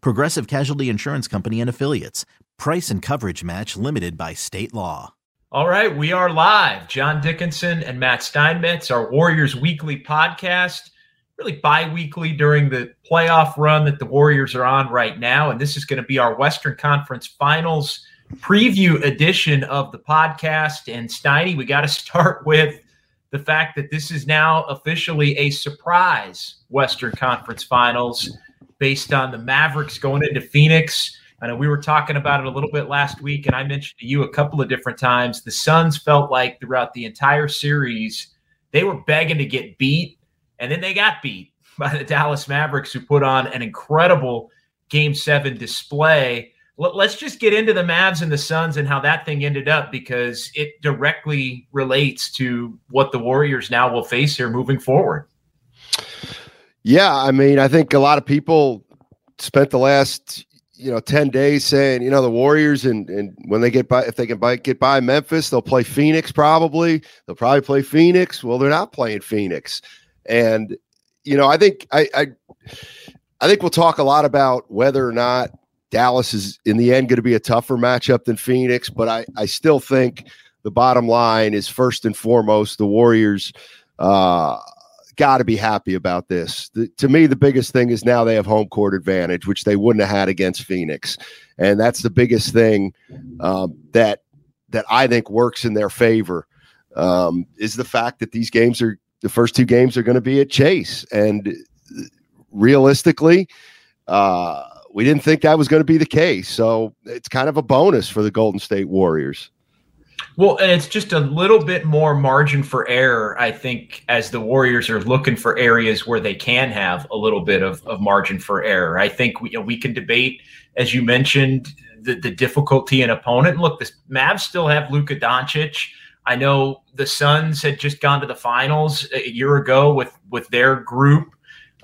Progressive Casualty Insurance Company and Affiliates. Price and coverage match limited by state law. All right, we are live. John Dickinson and Matt Steinmetz, our Warriors Weekly podcast really bi-weekly during the playoff run that the Warriors are on right now. And this is going to be our Western Conference Finals preview edition of the podcast. And Steiny, we got to start with the fact that this is now officially a surprise Western Conference Finals based on the Mavericks going into Phoenix. I know we were talking about it a little bit last week, and I mentioned to you a couple of different times. The Suns felt like throughout the entire series, they were begging to get beat and then they got beat by the Dallas Mavericks, who put on an incredible game seven display. Let's just get into the Mavs and the Suns and how that thing ended up because it directly relates to what the Warriors now will face here moving forward. Yeah, I mean, I think a lot of people spent the last you know 10 days saying you know the warriors and and when they get by if they can buy, get by memphis they'll play phoenix probably. They'll probably play phoenix. Well they're not playing phoenix. And you know, I think I, I I think we'll talk a lot about whether or not Dallas is in the end going to be a tougher matchup than Phoenix, but I, I still think the bottom line is first and foremost the Warriors uh, got to be happy about this. The, to me, the biggest thing is now they have home court advantage, which they wouldn't have had against Phoenix, and that's the biggest thing um, that that I think works in their favor. Um, is the fact that these games are the first two games are going to be at Chase. And realistically, uh, we didn't think that was going to be the case. So it's kind of a bonus for the Golden State Warriors. Well, and it's just a little bit more margin for error, I think, as the Warriors are looking for areas where they can have a little bit of, of margin for error. I think we, you know, we can debate, as you mentioned, the, the difficulty in opponent. Look, the Mavs still have Luka Doncic. I know the Suns had just gone to the finals a year ago with with their group,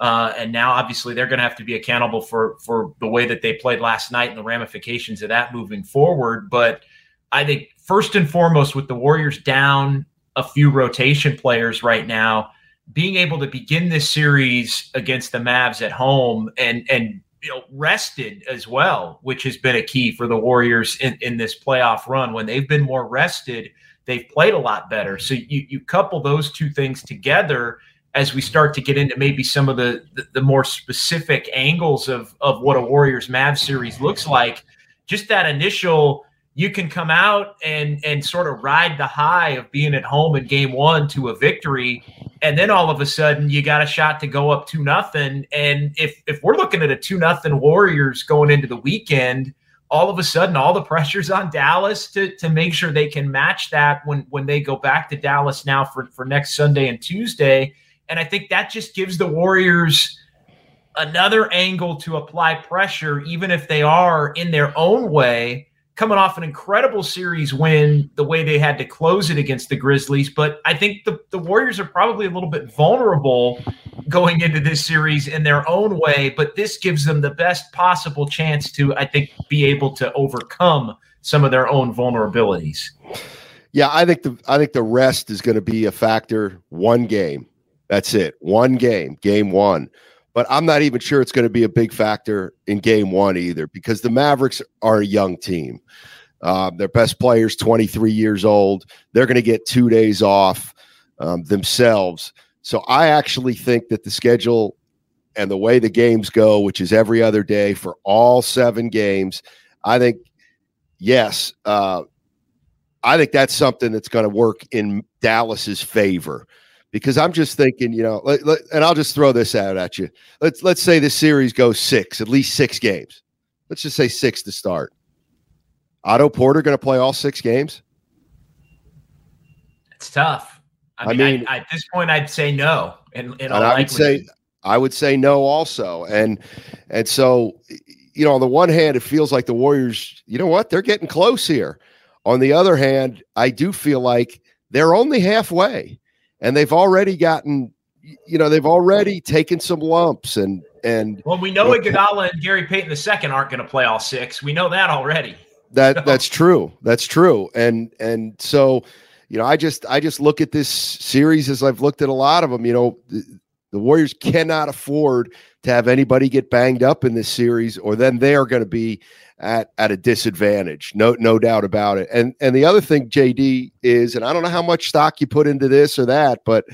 uh, and now obviously they're going to have to be accountable for for the way that they played last night and the ramifications of that moving forward. But I think first and foremost, with the Warriors down a few rotation players right now, being able to begin this series against the Mavs at home and and you know, rested as well, which has been a key for the Warriors in, in this playoff run. When they've been more rested, they've played a lot better. So you you couple those two things together as we start to get into maybe some of the the, the more specific angles of of what a Warriors Mavs series looks like. Just that initial you can come out and and sort of ride the high of being at home in game one to a victory. And then all of a sudden you got a shot to go up two nothing. And if if we're looking at a two nothing warriors going into the weekend all of a sudden all the pressure's on Dallas to to make sure they can match that when when they go back to Dallas now for for next Sunday and Tuesday. And I think that just gives the Warriors another angle to apply pressure even if they are in their own way coming off an incredible series win the way they had to close it against the Grizzlies. But I think the, the Warriors are probably a little bit vulnerable going into this series in their own way. But this gives them the best possible chance to, I think, be able to overcome some of their own vulnerabilities. Yeah, I think the I think the rest is going to be a factor. One game, that's it. One game, game one but I'm not even sure it's going to be a big factor in game one either because the Mavericks are a young team. Uh, their best players, 23 years old. They're going to get two days off um, themselves. So I actually think that the schedule and the way the games go, which is every other day for all seven games, I think yes, uh, I think that's something that's going to work in Dallas's favor because I'm just thinking, you know, let, let, and I'll just throw this out at you. Let's let's say the series goes six, at least six games. Let's just say six to start. Otto Porter going to play all six games? It's tough. I, I mean, I, at this point, I'd say no. And, and I would say, I would say no also. And and so, you know, on the one hand, it feels like the Warriors. You know what? They're getting close here. On the other hand, I do feel like they're only halfway, and they've already gotten. You know, they've already taken some lumps and and well, we know Iguodala and Gary Payton II aren't going to play all six. We know that already. That so. that's true. That's true. And and so you know, I just I just look at this series as I've looked at a lot of them. You know, the, the Warriors cannot afford to have anybody get banged up in this series, or then they are going to be at at a disadvantage. No, no doubt about it. And and the other thing, JD, is, and I don't know how much stock you put into this or that, but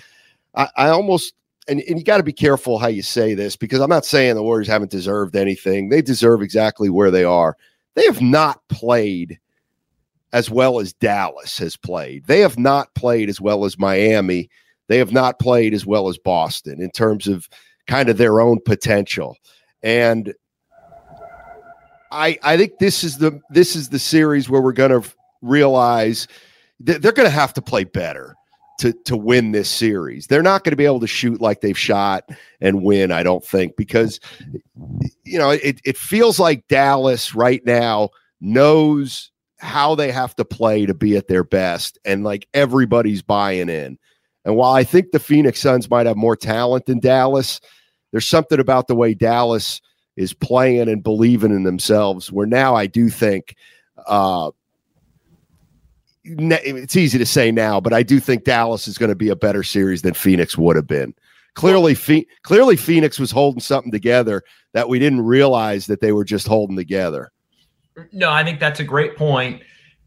I, I almost and, and you got to be careful how you say this because I'm not saying the Warriors haven't deserved anything. They deserve exactly where they are. They have not played as well as Dallas has played. They have not played as well as Miami. They have not played as well as Boston in terms of kind of their own potential. And I I think this is the this is the series where we're going to realize that they're going to have to play better to to win this series. They're not going to be able to shoot like they've shot and win, I don't think, because you know, it it feels like Dallas right now knows how they have to play to be at their best and like everybody's buying in. And while I think the Phoenix Suns might have more talent than Dallas, there's something about the way Dallas is playing and believing in themselves where now I do think uh it's easy to say now, but I do think Dallas is going to be a better series than Phoenix would have been. Clearly, Fe- clearly Phoenix was holding something together that we didn't realize that they were just holding together. No, I think that's a great point.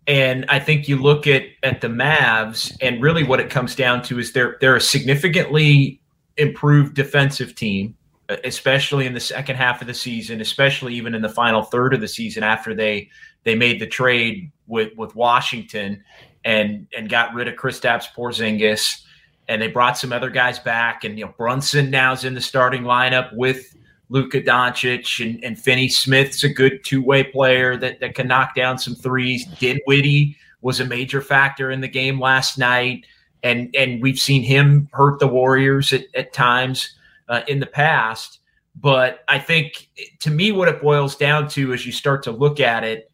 And I think you look at at the Mavs, and really what it comes down to is they're they're a significantly improved defensive team, especially in the second half of the season, especially even in the final third of the season after they they made the trade with with Washington and and got rid of Kristaps Porzingis, and they brought some other guys back, and you know Brunson now's in the starting lineup with Luka Doncic and, and Finney Smith's a good two way player that, that can knock down some threes. Dinwiddie was a major factor in the game last night, and and we've seen him hurt the Warriors at, at times uh, in the past. But I think to me, what it boils down to as you start to look at it,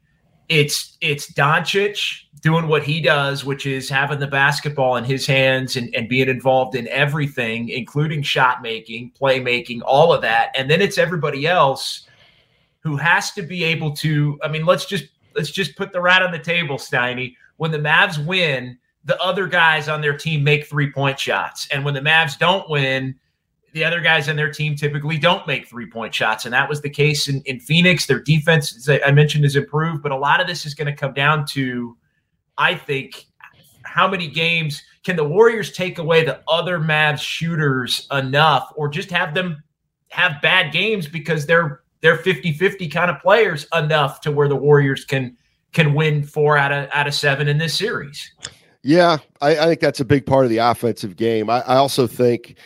it's it's Doncic doing what he does, which is having the basketball in his hands and, and being involved in everything, including shot making, playmaking, all of that. And then it's everybody else who has to be able to. I mean, let's just let's just put the rat on the table, Steiny. When the Mavs win, the other guys on their team make three point shots, and when the Mavs don't win, the other guys on their team typically don't make three point shots. And that was the case in, in Phoenix. Their defense, as I mentioned, is improved, but a lot of this is going to come down to I think how many games can the Warriors take away the other Mavs shooters enough or just have them have bad games because they're they're 50-50 kind of players enough to where the Warriors can can win four out of out of seven in this series. Yeah, I, I think that's a big part of the offensive game. I, I also think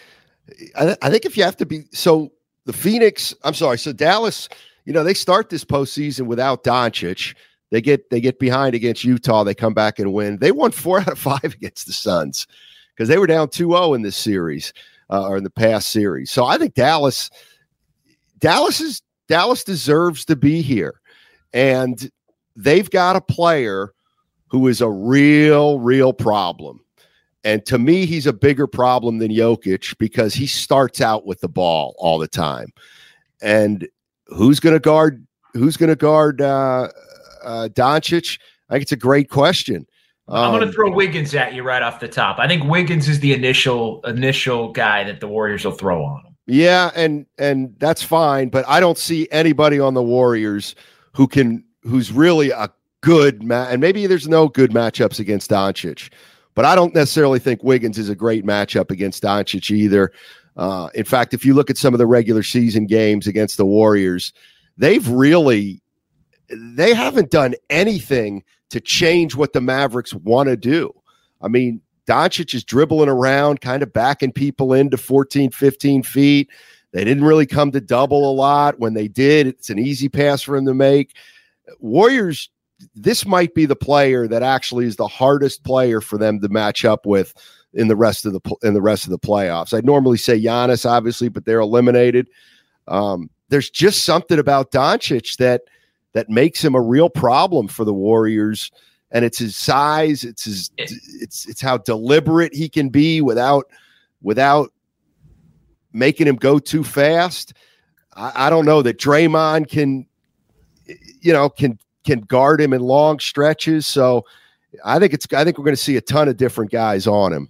I, I think if you have to be so the Phoenix, I'm sorry, so Dallas, you know, they start this postseason without Doncic. They get they get behind against Utah. They come back and win. They won four out of five against the Suns because they were down 2-0 in this series uh, or in the past series. So I think Dallas, Dallas is Dallas deserves to be here, and they've got a player who is a real, real problem. And to me, he's a bigger problem than Jokic because he starts out with the ball all the time. And who's going to guard? Who's going to guard uh, uh, Doncic? I think it's a great question. Um, I'm going to throw Wiggins at you right off the top. I think Wiggins is the initial initial guy that the Warriors will throw on him. Yeah, and and that's fine, but I don't see anybody on the Warriors who can who's really a good match. And maybe there's no good matchups against Doncic, but I don't necessarily think Wiggins is a great matchup against Doncic either. Uh, in fact, if you look at some of the regular season games against the Warriors, they've really they haven't done anything to change what the Mavericks want to do. I mean, Doncic is dribbling around, kind of backing people into 14, 15 feet. They didn't really come to double a lot. When they did, it's an easy pass for him to make. Warriors, this might be the player that actually is the hardest player for them to match up with in the rest of the in the rest of the playoffs. I'd normally say Giannis, obviously, but they're eliminated. Um, there's just something about Doncic that that makes him a real problem for the Warriors. And it's his size, it's his it's it's how deliberate he can be without without making him go too fast. I, I don't know that Draymond can you know can can guard him in long stretches. So I think it's I think we're going to see a ton of different guys on him.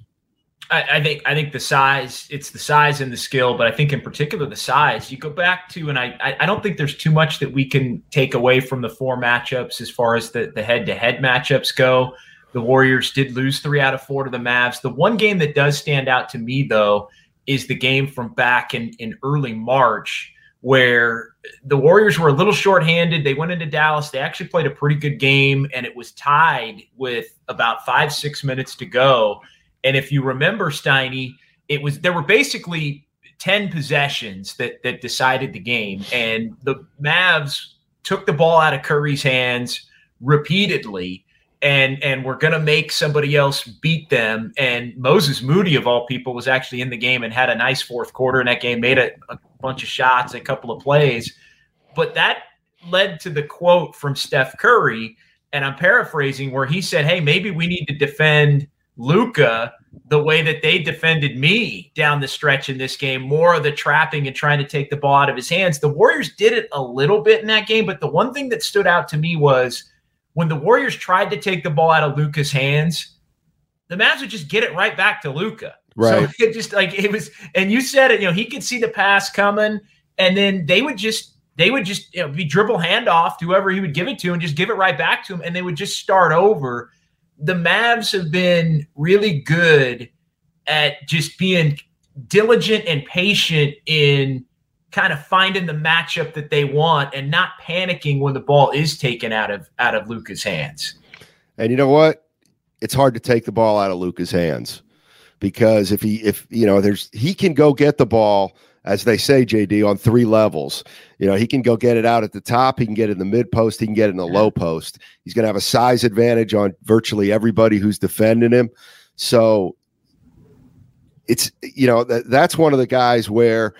I, I, think I think the size, it's the size and the skill, but I think in particular the size. You go back to, and I I don't think there's too much that we can take away from the four matchups as far as the the head to head matchups go. The Warriors did lose three out of four to the Mavs. The one game that does stand out to me though is the game from back in in early March where the Warriors were a little shorthanded. They went into Dallas. They actually played a pretty good game, and it was tied with about five, six minutes to go. And if you remember, Steiny, it was there were basically 10 possessions that that decided the game. And the Mavs took the ball out of Curry's hands repeatedly and and we're going to make somebody else beat them and Moses Moody of all people was actually in the game and had a nice fourth quarter in that game made a, a bunch of shots a couple of plays but that led to the quote from Steph Curry and I'm paraphrasing where he said hey maybe we need to defend Luka the way that they defended me down the stretch in this game, more of the trapping and trying to take the ball out of his hands. The Warriors did it a little bit in that game, but the one thing that stood out to me was when the Warriors tried to take the ball out of Luka's hands, the Mavs would just get it right back to Luka. Right. So it just like it was, and you said it, you know, he could see the pass coming, and then they would just they would just you know, be dribble handoff to whoever he would give it to and just give it right back to him, and they would just start over the Mavs have been really good at just being diligent and patient in kind of finding the matchup that they want and not panicking when the ball is taken out of out of Luka's hands. And you know what? It's hard to take the ball out of Luka's hands because if he if you know there's he can go get the ball as they say, JD, on three levels. You know, he can go get it out at the top, he can get it in the mid post, he can get it in the low post. He's going to have a size advantage on virtually everybody who's defending him. So it's you know that that's one of the guys where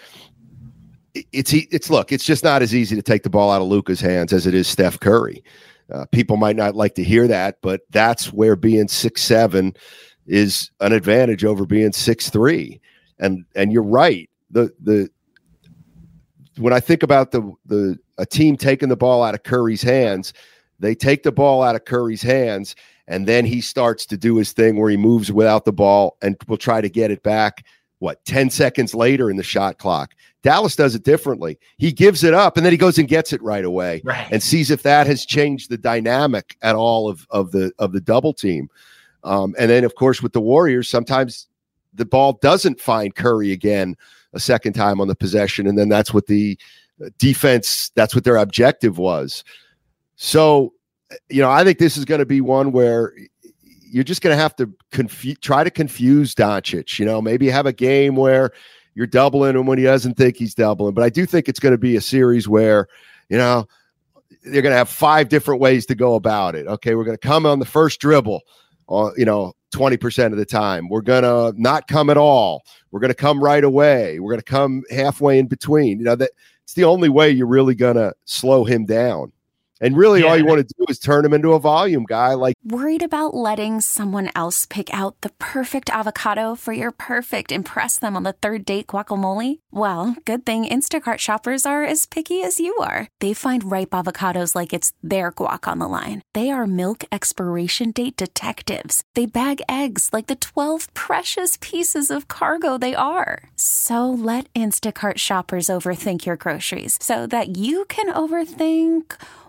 it's it's look, it's just not as easy to take the ball out of Luka's hands as it is Steph Curry. Uh, people might not like to hear that, but that's where being six seven is an advantage over being six three. And and you're right the the when I think about the the a team taking the ball out of Curry's hands, they take the ball out of Curry's hands, and then he starts to do his thing where he moves without the ball and will try to get it back. What ten seconds later in the shot clock? Dallas does it differently. He gives it up and then he goes and gets it right away right. and sees if that has changed the dynamic at all of of the of the double team. Um, and then of course with the Warriors, sometimes the ball doesn't find Curry again a second time on the possession. And then that's what the uh, defense, that's what their objective was. So, you know, I think this is going to be one where you're just going to have to confuse, try to confuse Doncic. You know, maybe have a game where you're doubling him when he doesn't think he's doubling. But I do think it's going to be a series where, you know, they're going to have five different ways to go about it. Okay, we're going to come on the first dribble, uh, you know, 20% of the time. We're going to not come at all. We're going to come right away. We're going to come halfway in between. You know, that it's the only way you're really going to slow him down. And really, yeah. all you want to do is turn him into a volume guy. Like, worried about letting someone else pick out the perfect avocado for your perfect impress them on the third date guacamole? Well, good thing Instacart shoppers are as picky as you are. They find ripe avocados like it's their guac on the line. They are milk expiration date detectives. They bag eggs like the 12 precious pieces of cargo they are. So let Instacart shoppers overthink your groceries so that you can overthink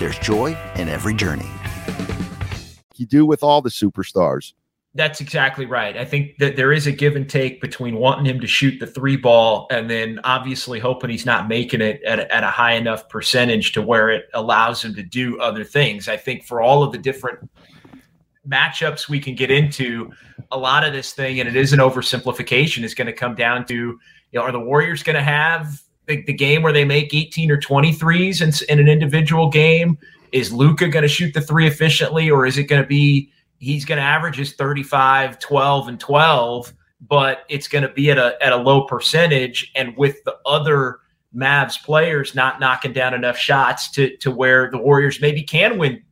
there's joy in every journey. You do with all the superstars. That's exactly right. I think that there is a give and take between wanting him to shoot the three ball and then obviously hoping he's not making it at a, at a high enough percentage to where it allows him to do other things. I think for all of the different matchups we can get into, a lot of this thing, and it is an oversimplification, is going to come down to, you know, are the Warriors going to have the, the, game where they make 18 or 20 threes in, in an individual game? Is Luka going to shoot the three efficiently, or is it going to be he's going to average his 35, 12, and 12, but it's going to be at a at a low percentage, and with the other Mavs players not knocking down enough shots to to where the Warriors maybe can win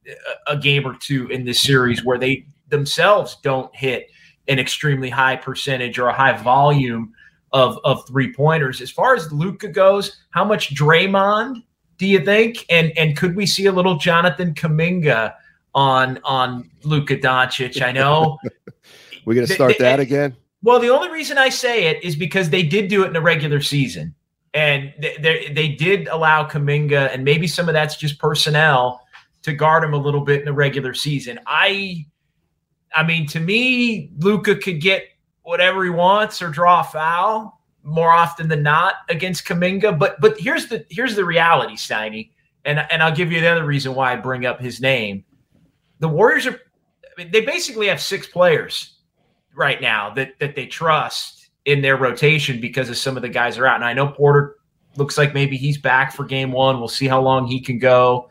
a, a game or two in this series where they themselves don't hit an extremely high percentage or a high volume of of three pointers. As far as Luka goes, how much Draymond do you think? And and could we see a little Jonathan Kuminga on on Luka Doncic? I know we're going to start they, that again. Well, the only reason I say it is because they did do it in the regular season, and they they, they did allow Kuminga, and maybe some of that's just personnel to guard him a little bit in the regular season. I, I mean, to me, Luka could get whatever he wants or draw a foul more often than not against Kuminga. But but here's the here's the reality, Steiny, and and I'll give you the other reason why I bring up his name. The Warriors are I mean, they basically have six players right now that that they trust in their rotation because of some of the guys are out. And I know Porter looks like maybe he's back for game one. We'll see how long he can go.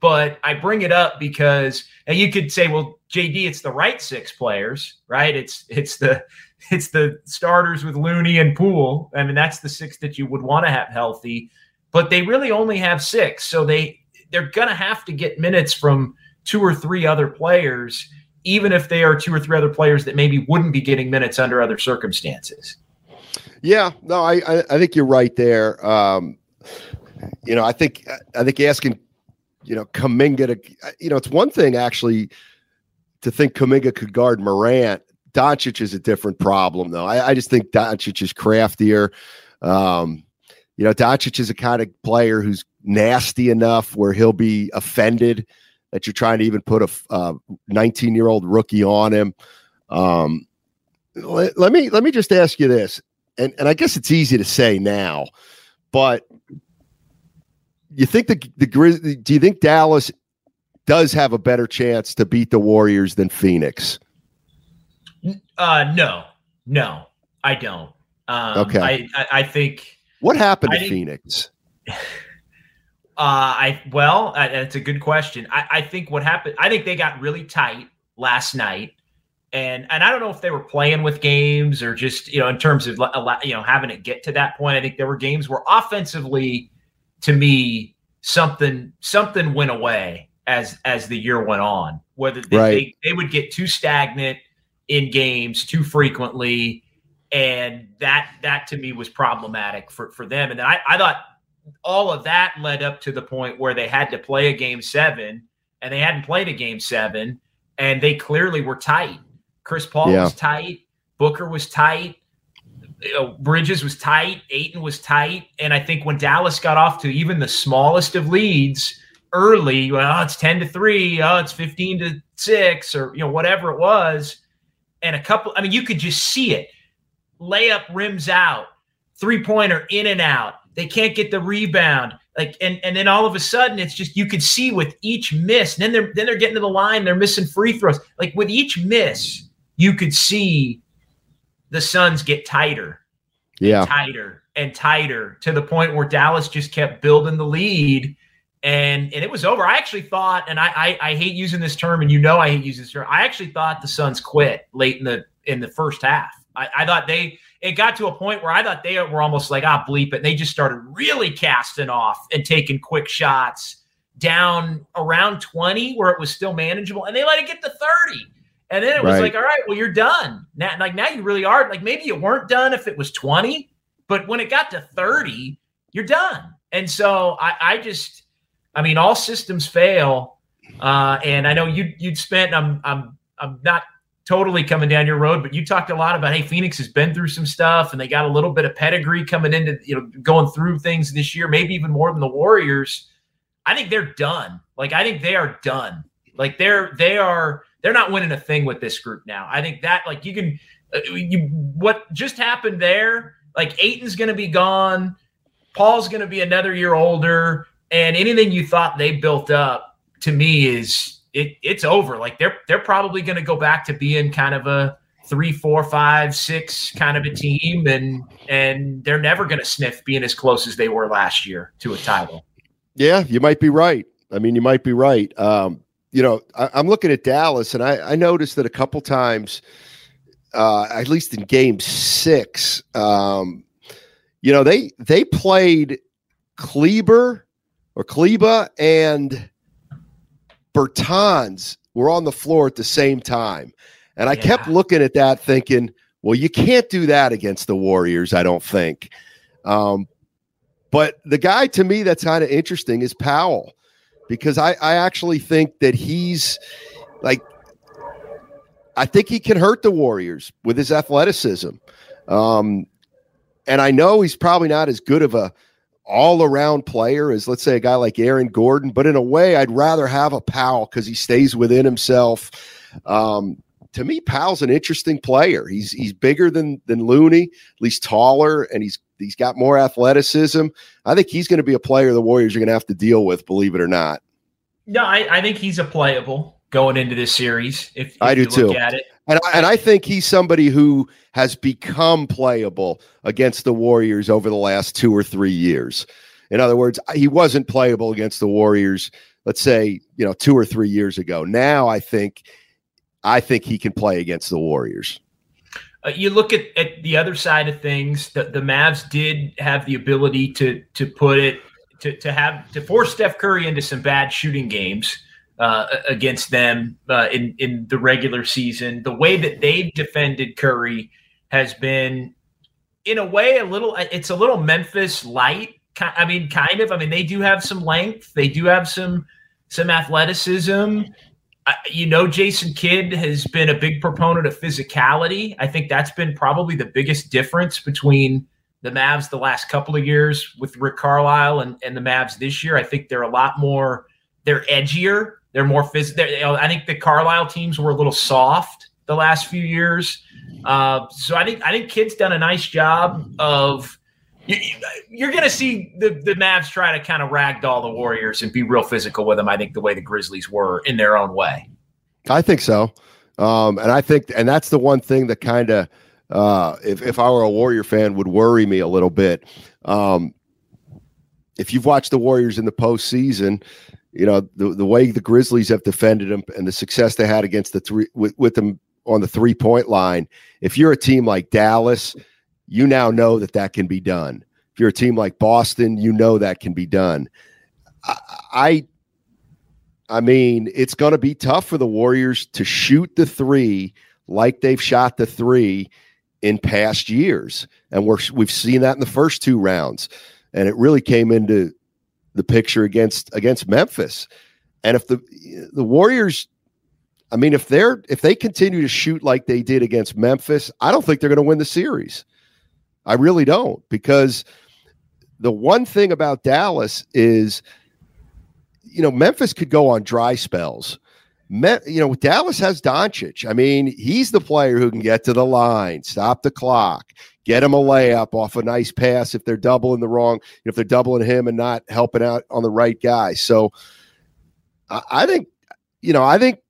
But I bring it up because and you could say, well, JD, it's the right six players, right? It's it's the it's the starters with Looney and Poole. I mean, that's the six that you would want to have healthy, but they really only have six. So they they're gonna have to get minutes from two or three other players, even if they are two or three other players that maybe wouldn't be getting minutes under other circumstances. Yeah, no, I I, I think you're right there. Um, you know, I think I think asking you know, Kuminga to, you know, it's one thing actually to think Kuminga could guard Morant. Doncic is a different problem, though. I, I just think Doncic is craftier. Um, you know, Doncic is a kind of player who's nasty enough where he'll be offended that you're trying to even put a 19 year old rookie on him. Um, let, let, me let me just ask you this, and and I guess it's easy to say now, but you think the the Grizzlies? Do you think Dallas does have a better chance to beat the Warriors than Phoenix? Uh, no, no, I don't. Um, okay, I, I, I think. What happened I to think, Phoenix? Uh, I well, uh, that's a good question. I, I think what happened. I think they got really tight last night, and and I don't know if they were playing with games or just you know in terms of you know having it get to that point. I think there were games where offensively to me something something went away as as the year went on. Whether they, right. they, they would get too stagnant in games too frequently, and that that to me was problematic for for them. And then I, I thought all of that led up to the point where they had to play a game seven, and they hadn't played a game seven, and they clearly were tight. Chris Paul yeah. was tight. Booker was tight you know, Bridges was tight, Ayton was tight, and I think when Dallas got off to even the smallest of leads early, well, oh, it's ten to three, oh, it's fifteen to six, or you know whatever it was, and a couple. I mean, you could just see it. Layup rims out, three pointer in and out. They can't get the rebound. Like and and then all of a sudden it's just you could see with each miss. then they're then they're getting to the line. They're missing free throws. Like with each miss, you could see the Suns get tighter, yeah, tighter and tighter to the point where Dallas just kept building the lead. And and it was over. I actually thought, and I, I, I hate using this term, and you know I hate using this term. I actually thought the Suns quit late in the in the first half. I, I thought they it got to a point where I thought they were almost like ah bleep it. And they just started really casting off and taking quick shots down around twenty where it was still manageable, and they let it get to thirty. And then it was Right. like, all right, well, you're done. Now, like now you really are. Like maybe you weren't done if it was 20, but when it got to 30, you're done. And so I, I just, I mean, all systems fail. Uh, and I know you you'd spent. I'm I'm I'm not totally coming down your road, but you talked a lot about hey, Phoenix has been through some stuff, and they got a little bit of pedigree coming into you know going through things this year, maybe even more than the Warriors. I think they're done. Like I think they are done. Like they're they are they're not winning a thing with this group now. I think that like you can uh, you what just happened there. Like Ayton's going to be gone. Paul's going to be another year older, and anything you thought they built up to me is it it's over. Like they're they're probably going to go back to being kind of a three, four, five, six kind of a team, and and they're never going to sniff being as close as they were last year to a title. Yeah, you might be right. I mean, you might be right. Um, you know, I, I'm looking at Dallas, and I, I noticed that a couple times, uh, at least in Game Six, um, you know, they they played Kleber or Kleba and Bertans were on the floor at the same time, and I kept looking at that, thinking, well, you can't do that against the Warriors. I don't think. Um, but the guy to me that's kind of interesting is Powell because I, I actually think that he's like, I think he can hurt the Warriors with his athleticism. Um, and I know he's probably not as good of a all around player is, let's say, a guy like Aaron Gordon, but in a way, I'd rather have a Powell because he stays within himself. Um, to me, Powell's an interesting player. He's he's bigger than than Looney, at least taller, and he's he's got more athleticism. I think he's going to be a player the Warriors are going to have to deal with, believe it or not. No, I, I think he's a playable going into this series. If, if I do you look too. At it, And I, and I think he's somebody who has become playable against the Warriors over the last two or three years. In other words, he wasn't playable against the Warriors, let's say, you know, two or three years ago. Now I think I think he can play against the Warriors. uh, you look at, at the other side of things. The, the Mavs did have the ability to to put it to to have to force Steph Curry into some bad shooting games uh, against them uh, in in the regular season. The way that they've defended Curry has been, in a way, a little. It's a little Memphis light. I mean, kind of. I mean, they do have some length. They do have some some athleticism. You know, Jason Kidd has been a big proponent of physicality. I think that's been probably the biggest difference between the Mavs the last couple of years with Rick Carlisle and, and the Mavs this year. I think they're a lot more, they're edgier. They're more physical. I think the Carlisle teams were a little soft the last few years. Uh, so I think I think Kidd's done a nice job of. you- You're going to see the, the Mavs try to kind of ragdoll the Warriors and be real physical with them. I think the way the Grizzlies were in their own way. I think so. Um, and I think, and that's the one thing that kind of, uh, if, if I were a Warrior fan, would worry me a little bit. Um, if you've watched the Warriors in the postseason, you know the the way the Grizzlies have defended them and the success they had against the three with, with them on the three point line. If you're a team like Dallas, you now know that that can be done. If you're a team like Boston, you know that can be done. I, I I mean, it's going to be tough for the Warriors to shoot the three like they've shot the three in past years, and we're we've seen that in the first two rounds, and it really came into the picture against against Memphis. And if the the Warriors, I mean, if they're if they continue to shoot like they did against Memphis, I don't think they're going to win the series. I really don't because the one thing about Dallas is you know, Memphis could go on dry spells. You know, Dallas has Doncic. I mean, he's the player who can get to the line, stop the clock, get him a layup off a nice pass if they're doubling the wrong, if they're doubling him and not helping out on the right guy. So I, think, you know, I think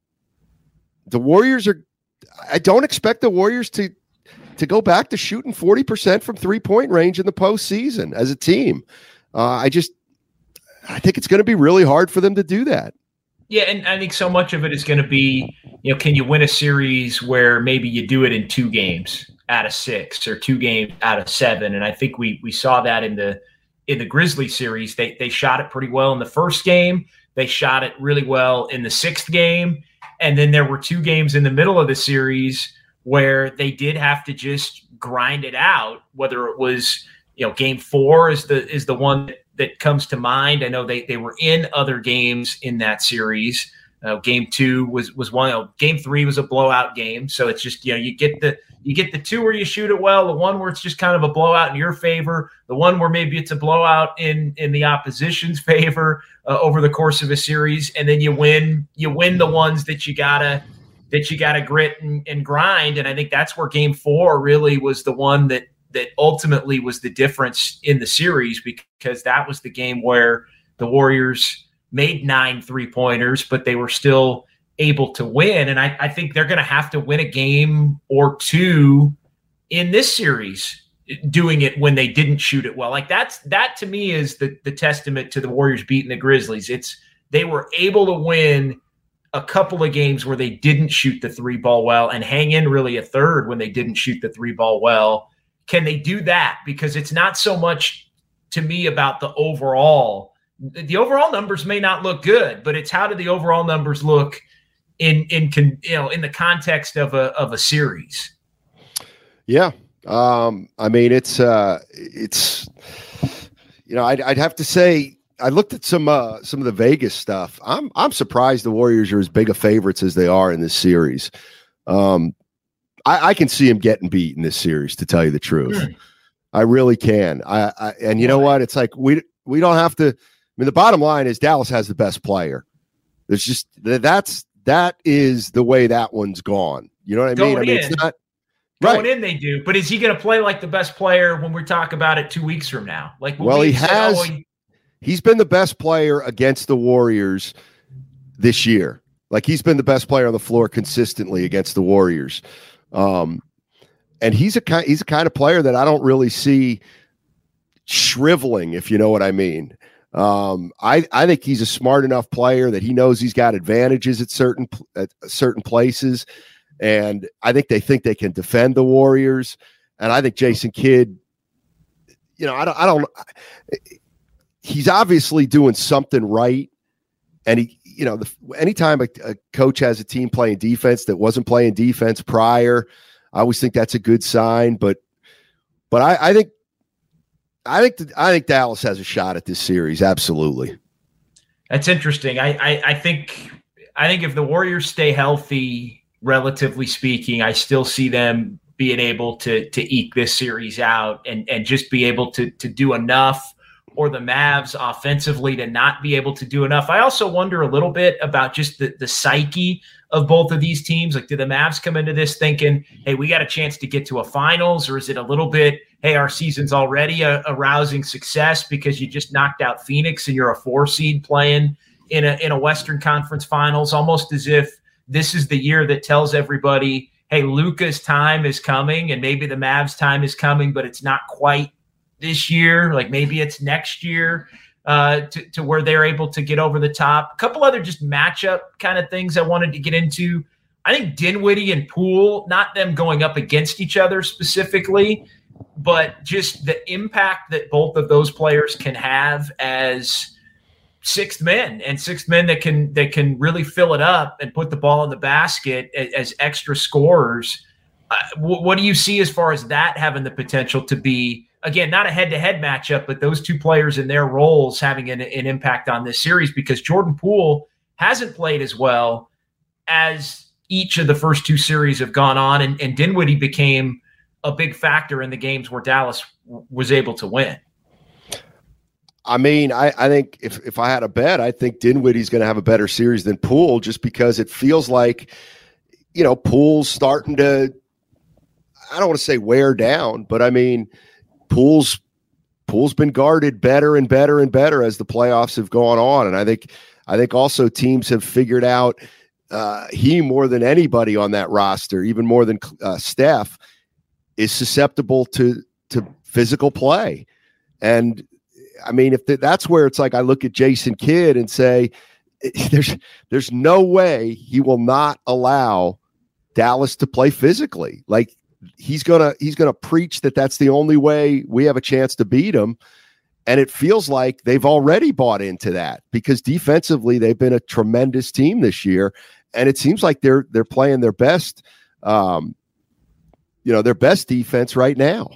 the Warriors are. I don't expect the Warriors to to go back to shooting forty percent from three point range in the postseason as a team. Uh, I just I think it's going to be really hard for them to do that. Yeah, and I think so much of it is going to be, you know, can you win a series where maybe you do it in two games out of six or two games out of seven? And I think we we saw that in the in the Grizzly series. They they shot it pretty well in the first game. They shot it really well in the sixth game, and then there were two games in the middle of the series where they did have to just grind it out. Whether it was you know game four is the is the one that comes to mind. I know they they were in other games in that series. Uh, game two was was one. Know, game three was a blowout game. So it's just you know you get the you get the two where you shoot it well, the one where it's just kind of a blowout in your favor, the one where maybe it's a blowout in in the opposition's favor uh, over the course of a series, and then you win you win the ones that you gotta that you gotta grit and, and grind. And I think that's where game four really was the one that that ultimately was the difference in the series because that was the game where the Warriors made nine three pointers, but they were still able to win. And I, I think they're going to have to win a game or two in this series doing it when they didn't shoot it well. Like that's that to me is the the testament to the Warriors beating the Grizzlies. It's they were able to win a couple of games where they didn't shoot the three ball well and hang in really a third when they didn't shoot the three ball well can they do that? Because it's not so much to me about the overall. The overall numbers may not look good, but it's how do the overall numbers look in in you know in the context of a of a series. Yeah, um, I mean it's uh, it's you know I'd, I'd have to say I looked at some uh, some of the Vegas stuff. I'm I'm surprised the Warriors are as big a favorites as they are in this series. Um, I, I, can see them getting beat in this series. To tell you the truth, mm. I really can. I, I and you know what? It's like we we don't have to. I mean, the bottom line is Dallas has the best player. It's just that's that is the way that one's gone. You know what I Going mean? I mean, in, it's not going right. in. They do, but is he going to play like the best player when we talk about it two weeks from now? Like, well, he has. Oh, he, he's been the best player against the Warriors this year. Like he's been the best player on the floor consistently against the Warriors. Um, and he's a kind he's a kind of player that I don't really see shriveling, if you know what I mean. Um, I I think he's a smart enough player that he knows he's got advantages at certain at certain places, and I think they think they can defend the Warriors. And I think Jason Kidd, you know, I don't I don't. He's obviously doing something right, and he you know, the, anytime a, a, coach has a team playing defense that wasn't playing defense prior, I always think that's a good sign. But, but I, I think, I think, I think Dallas has a shot at this series. Absolutely. That's interesting. I, I, I think, I think if the Warriors stay healthy, relatively speaking, I still see them being able to to eke this series out and and just be able to to do enough or the Mavs offensively to not be able to do enough. I also wonder a little bit about just the, the psyche of both of these teams. Like, do the Mavs come into this thinking, hey, we got a chance to get to a finals? Or is it a little bit, hey, our season's already a, a rousing success because you just knocked out Phoenix and you're a four seed playing in a, in a Western Conference finals, almost as if this is the year that tells everybody, hey, Luka's time is coming and maybe the Mavs' time is coming, but it's not quite this year, like maybe it's next year, uh, to, to where they're able to get over the top. A couple other just matchup kind of things I wanted to get into. I think Dinwiddie and Poole, not them going up against each other specifically, but just the impact that both of those players can have as sixth men and sixth men that can that can really fill it up and put the ball in the basket as, as extra scorers. Uh, what do you see as far as that having the potential to be again, not a head to head matchup, but those two players in their roles having an, an, impact on this series because Jordan Poole hasn't played as well as each of the first two series have gone on, and, and Dinwiddie became a big factor in the games where Dallas w- was able to win. I mean, I, I think if, if I had a bet, I think Dinwiddie's going to have a better series than Poole just because it feels like, you know, Poole's starting to, I don't want to say wear down, but I mean – Poole's Poole's been guarded better and better and better as the playoffs have gone on, and I think I think also teams have figured out uh, he more than anybody on that roster, even more than uh, Steph, is susceptible to to physical play, and I mean, if that's where it's like I look at Jason Kidd and say, there's there's no way he will not allow Dallas to play physically. Like he's gonna he's gonna preach that that's the only way we have a chance to beat him. And it feels like they've already bought into that because defensively they've been a tremendous team this year, and it seems like they're they're playing their best, um, you know, their best defense right now.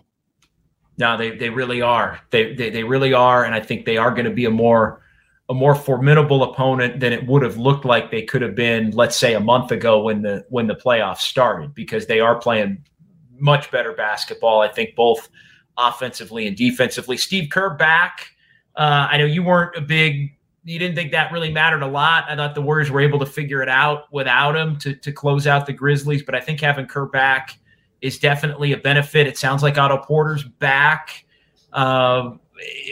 No, they they really are. They they, they really are, and I think they are going to be a more a more formidable opponent than it would have looked like they could have been, let's say, a month ago when the when the playoffs started, because they are playing much better basketball. I think both offensively and defensively. Steve Kerr back. Uh, I know you weren't a big. You didn't think that really mattered a lot. I thought the Warriors were able to figure it out without him to to close out the Grizzlies. But I think having Kerr back is definitely a benefit. It sounds like Otto Porter's back uh,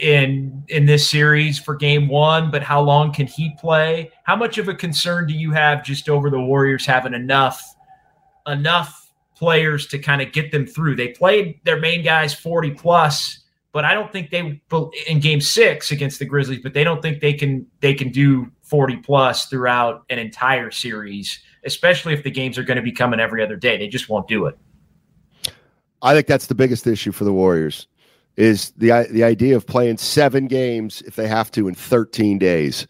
in in this series for Game One, but how long can he play? How much of a concern do you have just over the Warriors having enough enough players to kind of get them through? They played their main guys forty plus, but I don't think they in Game Six against the Grizzlies, but they don't think they can they can do forty plus throughout an entire series, especially if the games are going to be coming every other day. They just won't do it. I think that's the biggest issue for the Warriors is the the idea of playing seven games if they have to in 13 days.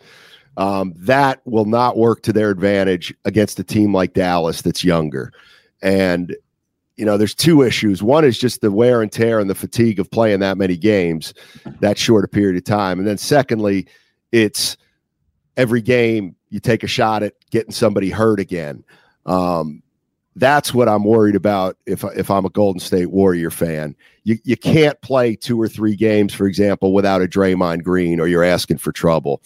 Um, that will not work to their advantage against a team like Dallas that's younger. And you know, there's two issues. One is just the wear and tear and the fatigue of playing that many games that short a period of time. And then secondly, it's every game you take a shot at getting somebody hurt again. Um, that's what I'm worried about if if I'm a Golden State Warrior fan. You you can't play two or three games, for example, without a Draymond Green, or you're asking for trouble.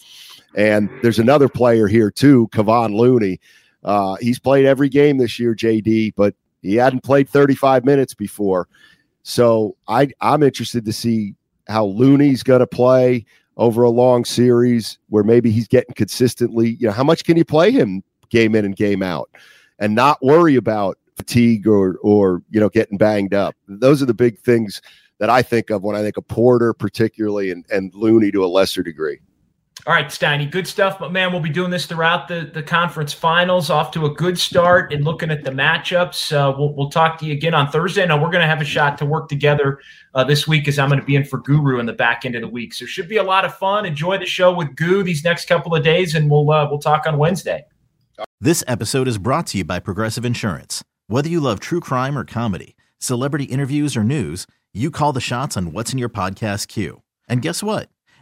And there's another player here too, Kevon Looney. Uh, he's played every game this year, JD, but he hadn't played 35 minutes before. So I I'm interested to see how Looney's going to play over a long series where maybe he's getting consistently. You know, how much can you play him game in and game out? and not worry about fatigue or or you know getting banged up. Those are the big things that I think of when I think of Porter, particularly, and and Looney to a lesser degree. All right, Steiny, good stuff. But man, we'll be doing this throughout the, the conference finals. Off to a good start and looking at the matchups. Uh, we'll, we'll talk to you again on Thursday. Now, we're going to have a shot to work together uh, this week as I'm going to be in for Guru in the back end of the week. So, should be a lot of fun. Enjoy the show with Goo these next couple of days, and we'll uh, we'll talk on Wednesday. This episode is brought to you by Progressive Insurance. Whether you love true crime or comedy, celebrity interviews or news, you call the shots on what's in your podcast queue. And guess what?